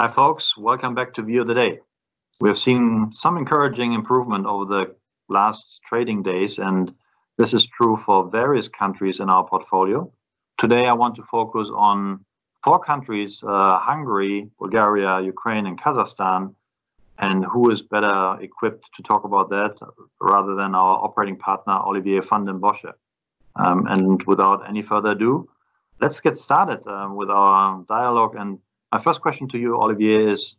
Hi, folks. Welcome back to View of the Day. We have seen some encouraging improvement over the last trading days, and this is true for various countries in our portfolio. Today, I want to focus on four countries, uh, Hungary, Bulgaria, Ukraine, and Kazakhstan, and who is better equipped to talk about that rather than our operating partner, Olivier van den Bossche. Um, without any further ado, let's get started um, with our dialogue. My first question to you, Olivier, is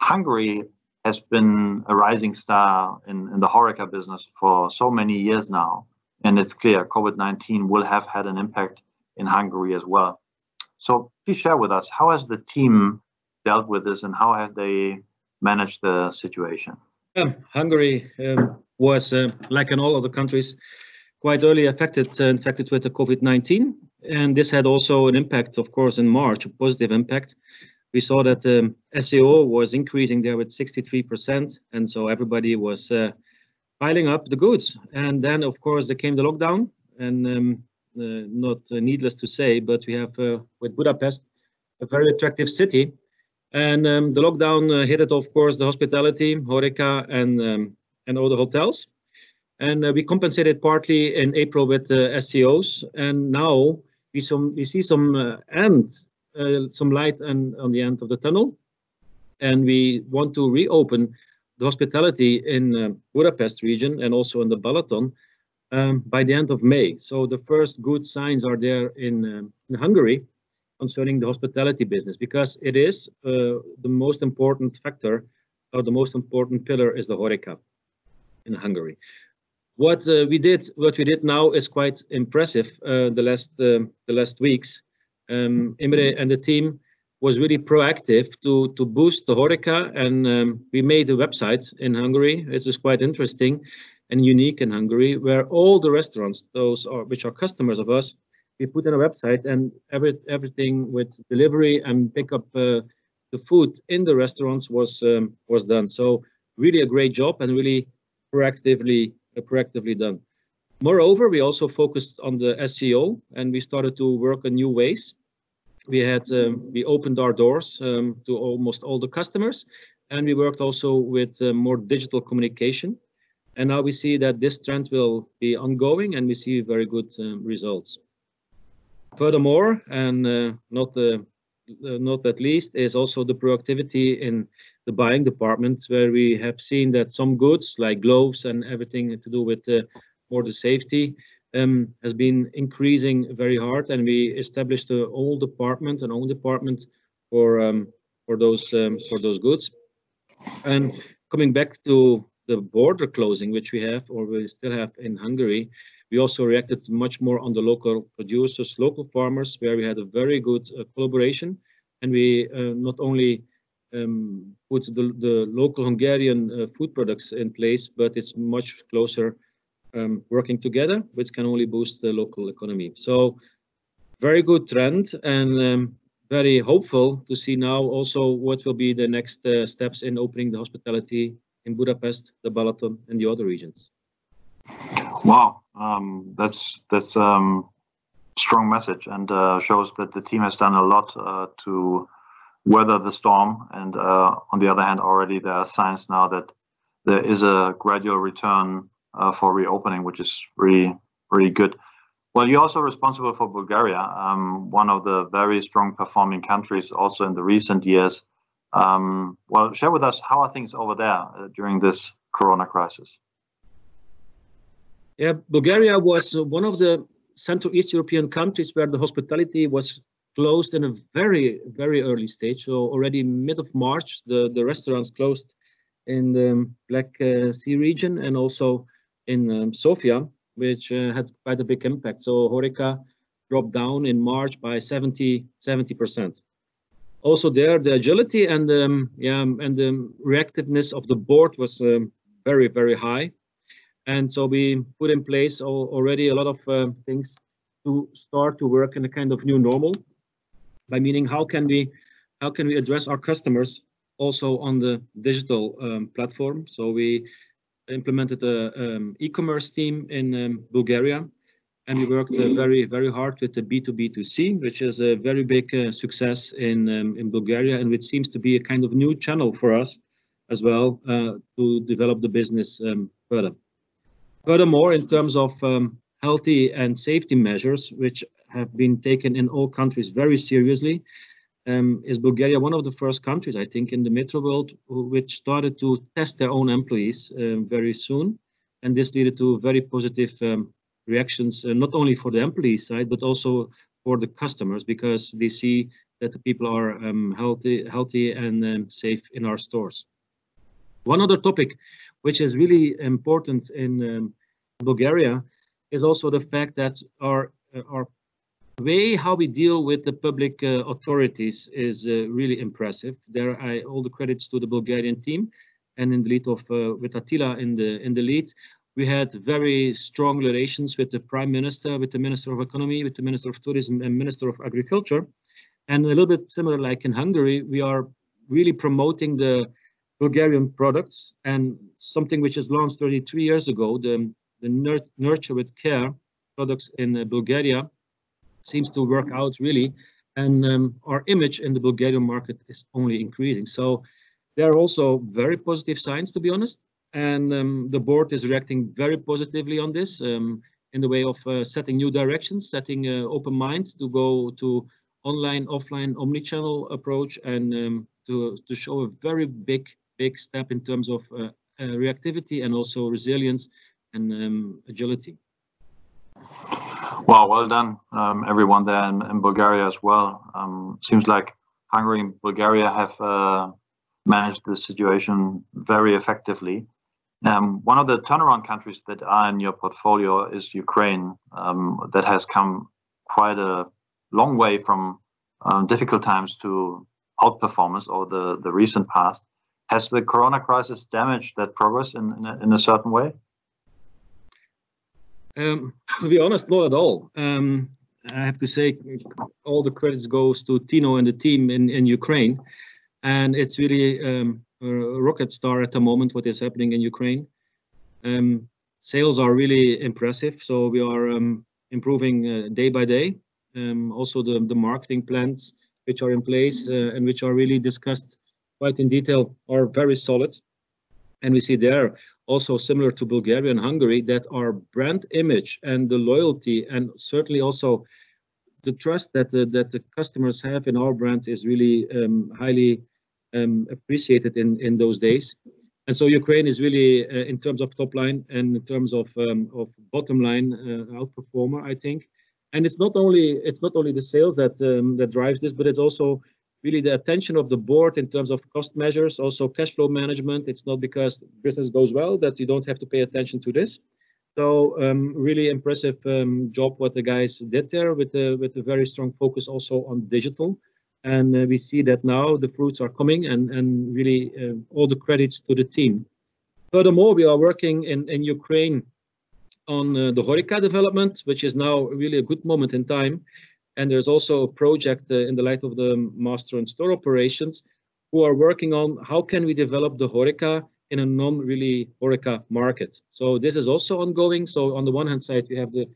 Hungary has been a rising star in in the HoReCa business for so many years now, and it's clear COVID-19 will have had an impact in Hungary as well. So please share with us, how has the team dealt with this, and how have they managed the situation? Hungary um, was, uh, like in all other countries, quite early affected uh, infected with the COVID-19. And This had also an impact, of course, in March, a positive impact. We saw that um, SCO was increasing there with 63%. And so everybody was uh, piling up the goods. And then, of course, there came the lockdown. And um, uh, not needless to say, but we have, with Budapest, a very attractive city. And um, the lockdown hit, it, of course, the hospitality, HoReCa, and um, all the hotels. And uh, we compensated partly in April with uh, the SCOs. And now we see some uh, end, some light and on the end of the tunnel. And we want to reopen the hospitality in Budapest region and also in the Balaton um, by the end of May. So the first good signs are there in Hungary concerning the hospitality business, because it is the most important factor or the most important pillar is the HoReCa in Hungary. What uh, we did what we did now is quite impressive uh, the last uh, the last weeks. Um, Imre and the team was really proactive to to boost the HoReCa, and um, we made a website in Hungary. This is quite interesting and unique in Hungary, where all the restaurants, those which are customers of us, we put in a website and every, everything with delivery and pick up the food in the restaurants was um, was done. So really a great job and really proactively Uh, done. Moreover, we also focused on the SCO, and we started to work on new ways. We had um, we opened our doors um, to almost all the customers, and we worked also with uh, more digital communication. And now we see that this trend will be ongoing, and we see very good um, results. Furthermore, and uh, uh, not at least, is also the proactivity in the buying department, where we have seen that some goods, like gloves and everything to do with uh, more the safety, um, has been increasing very hard. And we established a whole department, an own department um, um, for those goods. And coming back to the border closing, which we have or we still have in Hungary, we also reacted much more on the local producers, local farmers, where we had a very good uh, collaboration. And we uh, not only Um, put the local Hungarian uh, food products in place, but it's much closer um, working together, which can only boost the local economy. So very good trend and um, very hopeful to see now also what will be the next uh, steps in opening the hospitality in Budapest, the Balaton, and the other regions. Wow. That's a strong message and uh, shows that the team has done a lot to weather the storm. And uh, on the other hand, already there are signs now that there is a gradual return uh, for reopening, which is really really good. Well, you're also responsible for Bulgaria, um, one of the very strong performing countries also in the recent years. Um, well, share with us, how are things over there uh, during this Corona crisis? Yeah. Bulgaria was one of the Central East European countries where the hospitality was closed in a very very early stage. So already mid of March, the the restaurants closed in the Black uh, Sea region and also in um, Sofia, which uh, had quite a big impact. So Horeca dropped down in March by 70, 70%. Also there, the agility um, and the reactiveness of the board was um, very very high. And so we put in place already a lot of things to start to work in a kind of new normal. By meaning, how can we how can we address our customers also on the digital platform? So we implemented an e-commerce team in Bulgaria, and we worked uh, very, very hard with the B2B2C, which is a very big uh, success in, um, in Bulgaria, and which seems to be a kind of new channel for us as well uh, to develop the business um, further. Furthermore, in terms of um, healthy and safety measures, which have been taken in all countries very seriously, um, is Bulgaria one of the first countries, I think, in the metro world, which started to test their own employees uh, very soon. And this led to very positive um, reactions, uh, not only for the employee side, but also for the customers, because they see that the people are um, healthy, healthy and um, safe in our stores. One other topic, which is really important in um, Bulgaria, is also the fact that our uh, our way how we deal with the public uh, authorities is uh, really impressive. There, I all the credits to the Bulgarian team, and in the lead of uh, with Attila in the in the lead, we had very strong relations with the Prime Minister, with the Minister of Economy, with the Minister of Tourism and Minister of Agriculture. And a little bit similar like in Hungary, we are really promoting the Bulgarian products and something which is launched 33 years ago, the, the Nurture with Care products in uh, Bulgaria seems to work out really. And um, our image in the Bulgarian market is only increasing. So there are also very positive signs, to be honest and um, the board is reacting very positively on this um, in the way of uh, setting new directions, setting uh, open minds to go to online, offline, omni-channel approach, and um, to to show a very big big step in terms of uh, uh reactivity and also resilience and um, agility. Well, well done, um, everyone there in, in, Bulgaria as well. Um, seems like Hungary and Bulgaria have uh, managed the situation very effectively. Um, one of the turnaround countries that are in your portfolio is Ukraine, um, that has come quite a long way from um, difficult times to outperformance over the, the recent past. Has the corona crisis damaged that progress in, in, a, in a certain way? Um, to be honest, not at all. Um, I have to say, all the credits goes to Tino and the team in, in Ukraine. And it's really um, rocket star at the moment what is happening in Ukraine. Um, sales are really impressive, so we are um, improving uh, day by day. Um, also the, the marketing plans which are in place uh, and which are really discussed quite in detail are very solid. And we see there also similar to Bulgaria and Hungary that our brand image and the loyalty and certainly also the trust that the, that the customers have in our brand is really um, highly um, appreciated in in those days. And so Ukraine is really, uh, in terms of top line and in terms of um, of bottom line, uh, outperformer, I think. And it's not only it's not only the sales that um, that drives this, but it's also really the attention of the board in terms of cost measures, also cash flow management. It's not because business goes well that you don't have to pay attention to this. So um, really impressive um, job what the guys did there with a, with a very strong focus also on digital and uh, we see that now the fruits are coming and, and really uh, all the credits to the team. Furthermore, we are working in, in Ukraine on uh, the Horeca development, which is now really a good moment in time. And there's also a project uh, in the light of the master and store operations who are working on how can we develop the Horeca in a non-really Horeca market. So this is also ongoing. So on the one hand side, we have the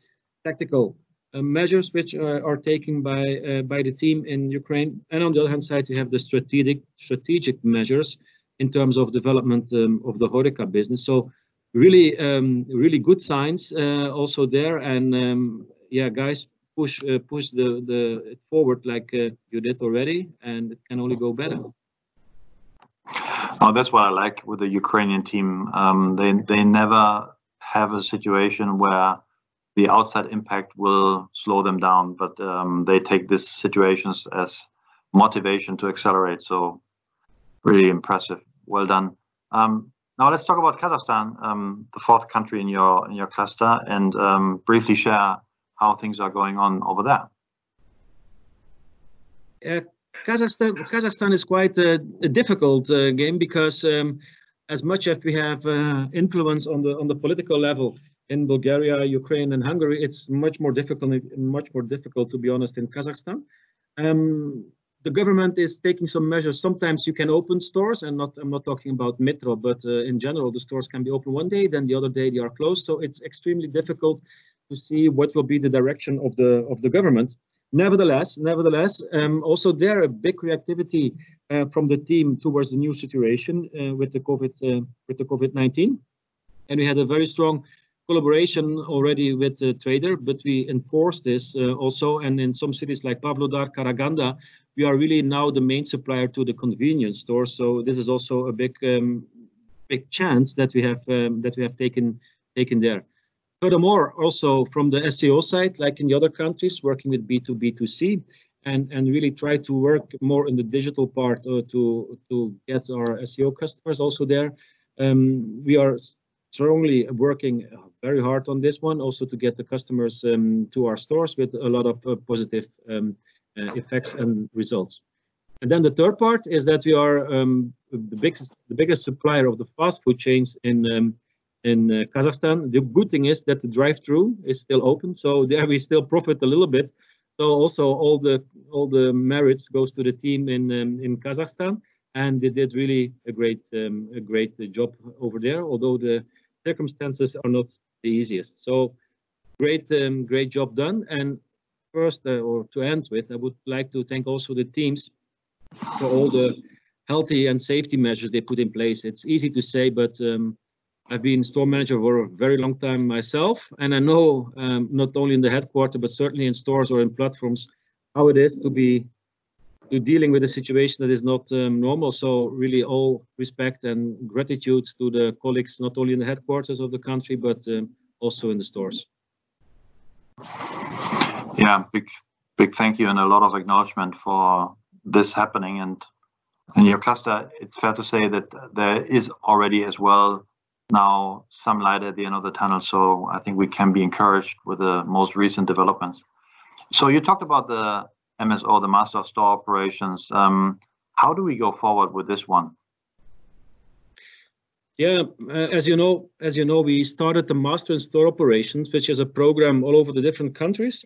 tactical uh, measures which are, are taken by uh, by the team in Ukraine, and on the other hand side, you have the strategic strategic measures in terms of development um, of the Horeca business. So really, um, really good signs uh, also there, and um, yeah, guys, push uh, push the the forward like uh, you did already, and it can only go better. Oh, that's what I like with the Ukrainian team. Um, they they never have a situation where the outside impact will slow them down, but um, they take these situations as motivation to accelerate. So really impressive. Well done. Um, now let's talk about Kazakhstan, um, the fourth country in your in your cluster, and um, briefly share how things are going on over there. Uh, Kazakhstan, Kazakhstan is quite a, a difficult uh, game because um, as much as we have uh, influence on the on the political level, in Bulgaria, Ukraine, and Hungary, it's much more difficult, much more difficult to be honest, in Kazakhstan. Um, the government is taking some measures. Sometimes you can open stores, and not I'm not talking about Metro, but uh, in general, the stores can be open one day, then the other day they are closed. So it's extremely difficult to see what will be the direction of the of the government. Nevertheless, nevertheless, um, also there a big reactivity uh, from the team towards the new situation uh, with the COVID uh, with the COVID nineteen, and we had a very strong collaboration already with the trader, but we enforce this uh, also. And in some cities like Pavlodar, Karaganda, we are really now the main supplier to the convenience store. So this is also a big um, big chance that we have um, that we have taken taken there. Furthermore, also from the SCO side, like in the other countries, working with B2B2C and, and really try to work more in the digital part uh, to, to get our SCO customers also there. Um, we are strongly working very hard on this one, also to get the customers um, to our stores with a lot of uh, positive um, uh, effects and results. And then the third part is that we are um, the biggest the biggest supplier of the fast food chains in um, in uh, Kazakhstan. The good thing is that the drive-through is still open, so there we still profit a little bit. So also all the all the merits goes to the team in um, in Kazakhstan, and they did really a great um, a great job over there. Although the circumstances are not the easiest, so great um, great job done. And first, uh, or to end with, I would like to thank also the teams for all the healthy and safety measures they put in place. It's easy to say, but um, I've been store manager for a very long time myself, and I know um, not only in the headquarters but certainly in stores or in platforms how it is to be to dealing with a situation that is not um, normal. So really, all respect and gratitude to the colleagues not only in the headquarters of the country but um, also in the stores. Yeah, big big thank you and a lot of acknowledgement for this happening and in your cluster. It's fair to say that there is already as well now some light at the end of the tunnel. So I think we can be encouraged with the most recent developments. So you talked about the MSO, the Master of Store Operations. Um, how do we go forward with this one? Yeah, uh, as you know, as you know, we started the Master and Store Operations, which is a program all over the different countries,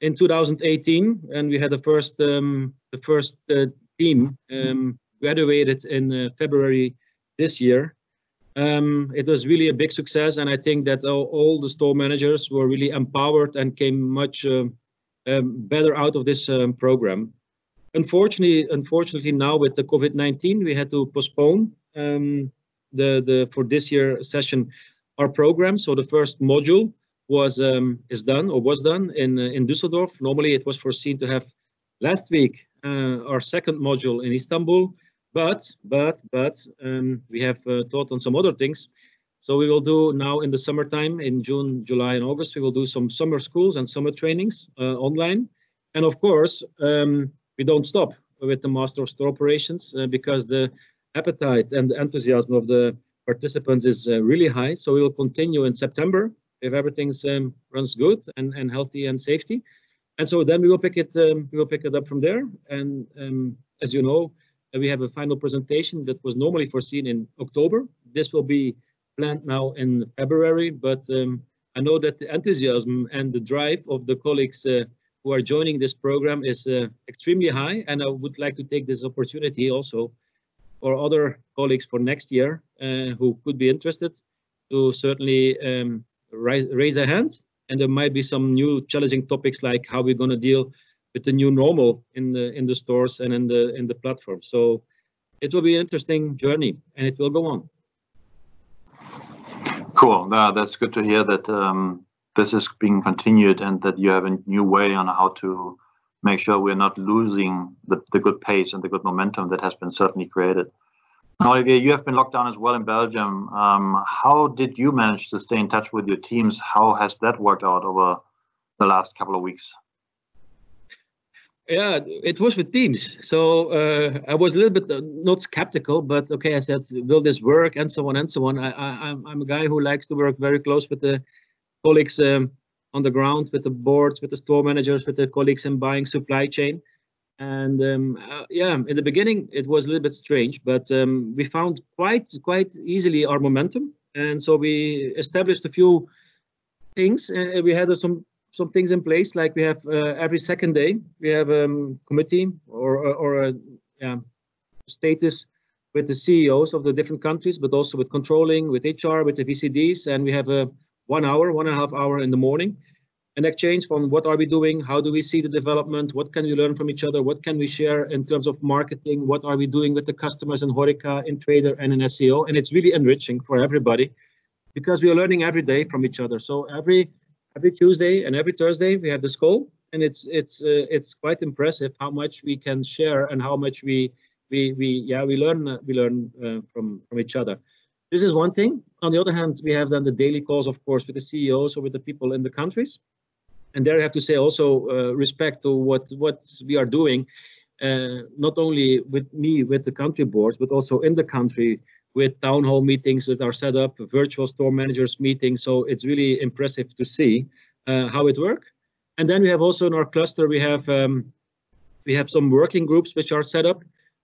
in 2018, and we had the first um, the first uh, team um, graduated in uh, February this year, um, it was really a big success, and I think that all, all the store managers were really empowered and came much uh, um, better out of this um, program. Unfortunately, unfortunately, now with the COVID-19, we had to postpone um, the the for this year session our program. So the first module was um, is done or was done in uh, in Düsseldorf. Normally, it was foreseen to have last week uh, our second module in Istanbul but, but, but um, we have uh, thought on some other things. So we will do now in the summertime, in June, July, and August, we will do some summer schools and summer trainings uh, online. And of course, um, we don't stop with the Master of Store Operations uh, because the appetite and the enthusiasm of the participants is uh, really high. So we will continue in September if everything um, runs good and, and healthy and safety. And so then we will pick it um, we will pick it up from there. And um, as you know, we have a final presentation that was normally foreseen in October. This will be planned now in February, but um, I know that the enthusiasm and the drive of the colleagues uh, who are joining this program is uh, extremely high, and I would like to take this opportunity also for other colleagues for next year uh, who could be interested to certainly um, raise, raise a hand. And there might be some new challenging topics like how we're going to deal with the new normal in the in the stores and in the in the platform. So it will be an interesting journey, and it will go on. Cool. That's good to hear that um, this is being continued and that you have a new way on how to make sure we're not losing the, the good pace and the good momentum that has been certainly created. Olivier, you have been locked down as well in Belgium. Um, how did you manage to stay in touch with your teams? How has that worked out over the last couple of weeks? Yeah, it was with Teams. So uh, I was a little bit uh, not skeptical, but okay, I said, will this work, and so on and so on. I, I, I'm I'm a guy who likes to work very close with the colleagues um, on the ground, with the boards, with the store managers, with the colleagues in buying supply chain. And um, uh, yeah, in the beginning it was a little bit strange, but um, we found quite quite easily our momentum, and so we established a few things. We had some some things in place, like we have uh, every second day, we have a um, committee or, or, a yeah, status with the CEOs of the different countries, but also with controlling, with HR, with the VCDs, and we have a one hour, one and a half hour in the morning an exchange on what are we doing, how do we see the development, what can we learn from each other, what can we share in terms of marketing, what are we doing with the customers in Horeca, in Trader, and in SCO. And it's really enriching for everybody because we are learning every day from each other. So every every Tuesday and every Thursday we have this call, and it's it's uh, it's quite impressive how much we can share and how much we we we yeah we learn uh, we learn uh, from from each other. This is one thing. On the other hand, we have then the daily calls, of course, with the CEOs or with the people in the countries and there I have to say also uh, respect to what what we are doing, uh, not only with me with the country boards, but also in the country with town hall meetings that are set up, virtual store managers meetings. So it's really impressive to see uh, how it works. And then we have also in our cluster we have um, we have some working groups which are set up.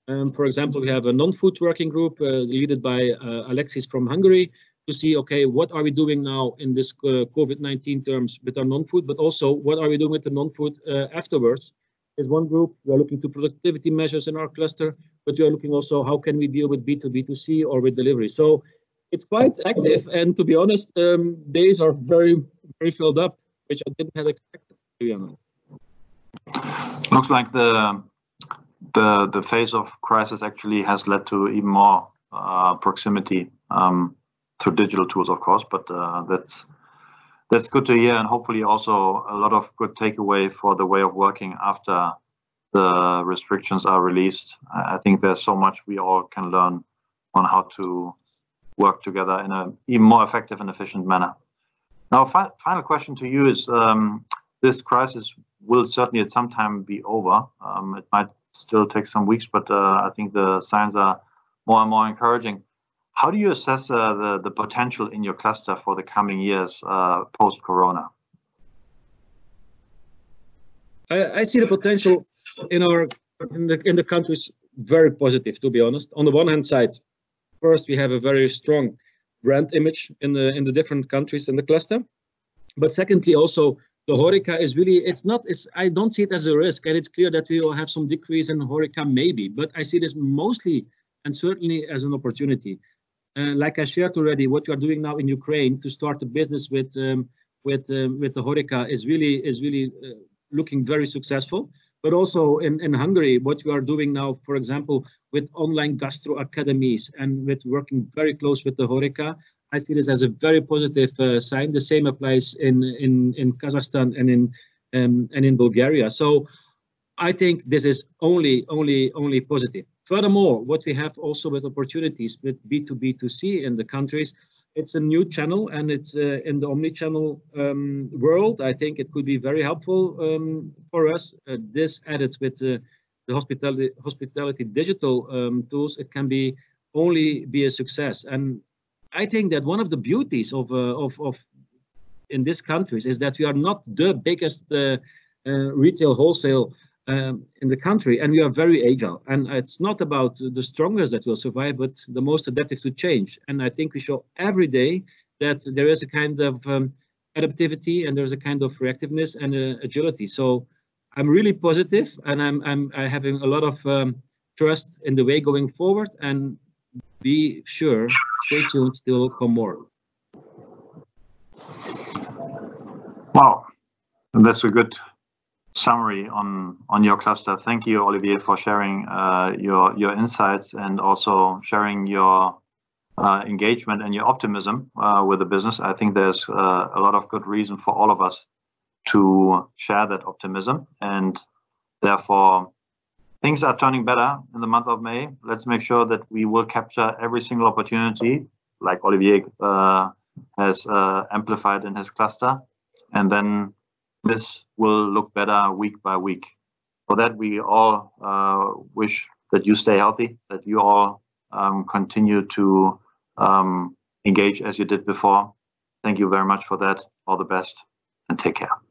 Um, for example, we have a non-food working group uh, led by uh, Alexis from Hungary to see, okay, what are we doing now in this uh, COVID-19 terms with our non-food, but also what are we doing with the non-food uh, afterwards? Is one group, we are looking to productivity measures in our cluster, but we are looking also how can we deal with B2B2C or with delivery. So it's quite active, and to be honest, um, days are very, very filled up, which I didn't have expected, to be honest. Looks like the the the phase of crisis actually has led to even more uh, proximity. Um, through digital tools, of course. But uh, that's that's good to hear, and hopefully also a lot of good takeaway for the way of working after the restrictions are released. I think there's so much we all can learn on how to work together in an even more effective and efficient manner. Now, fi final question to you is: um, This crisis will certainly at some time be over. Um, it might still take some weeks, but uh, I think the signs are more and more encouraging. How do you assess uh, the, the potential in your cluster for the coming years uh, post-corona? I, I, see the potential in our in the in the countries very positive, to be honest. On the one hand side, first we have a very strong brand image in the in the different countries in the cluster, but secondly also the Horeca is really it's not it's I don't see it as a risk, and it's clear that we will have some decrease in Horeca maybe, but I see this mostly and certainly as an opportunity. Uh, like I shared already, what you are doing now in Ukraine to start a business with um, with um, with the Horeca is really is really uh, looking very successful. But also in, in Hungary, what you are doing now, for example, with online gastro academies and with working very close with the Horeca, I see this as a very positive uh, sign. The same applies in in in Kazakhstan and in um, and in Bulgaria. So I think this is only only only positive. Furthermore, what we have also with opportunities with B2B2C in the countries, it's a new channel and it's uh, in the omni-channel um, world. I think it could be very helpful um, for us. Uh, this added with uh, the hospitality, hospitality digital um, tools, it can be only be a success. And I think that one of the beauties of, uh, of, of in these countries is that we are not the biggest uh, uh, retail wholesale um, in the country, and we are very agile. And it's not about the strongest that will survive, but the most adaptive to change. And I think we show every day that there is a kind of um, adaptivity and there's a kind of reactiveness and uh, agility. So I'm really positive, and I'm I'm, I'm having a lot of um, trust in the way going forward. And be sure, stay tuned, there will come more. Wow, and that's a good summary on on your cluster. Thank you, Olivier, for sharing uh, your your insights and also sharing your uh, engagement and your optimism uh, with the business. I think there's uh, a lot of good reason for all of us to share that optimism, and therefore things are turning better in the month of May. Let's make sure that we will capture every single opportunity, like Olivier uh, has uh, amplified in his cluster, and then this will look better week by week. For that, we all uh, wish that you stay healthy, that you all um, continue to um, engage as you did before. Thank you very much for that. All the best and take care.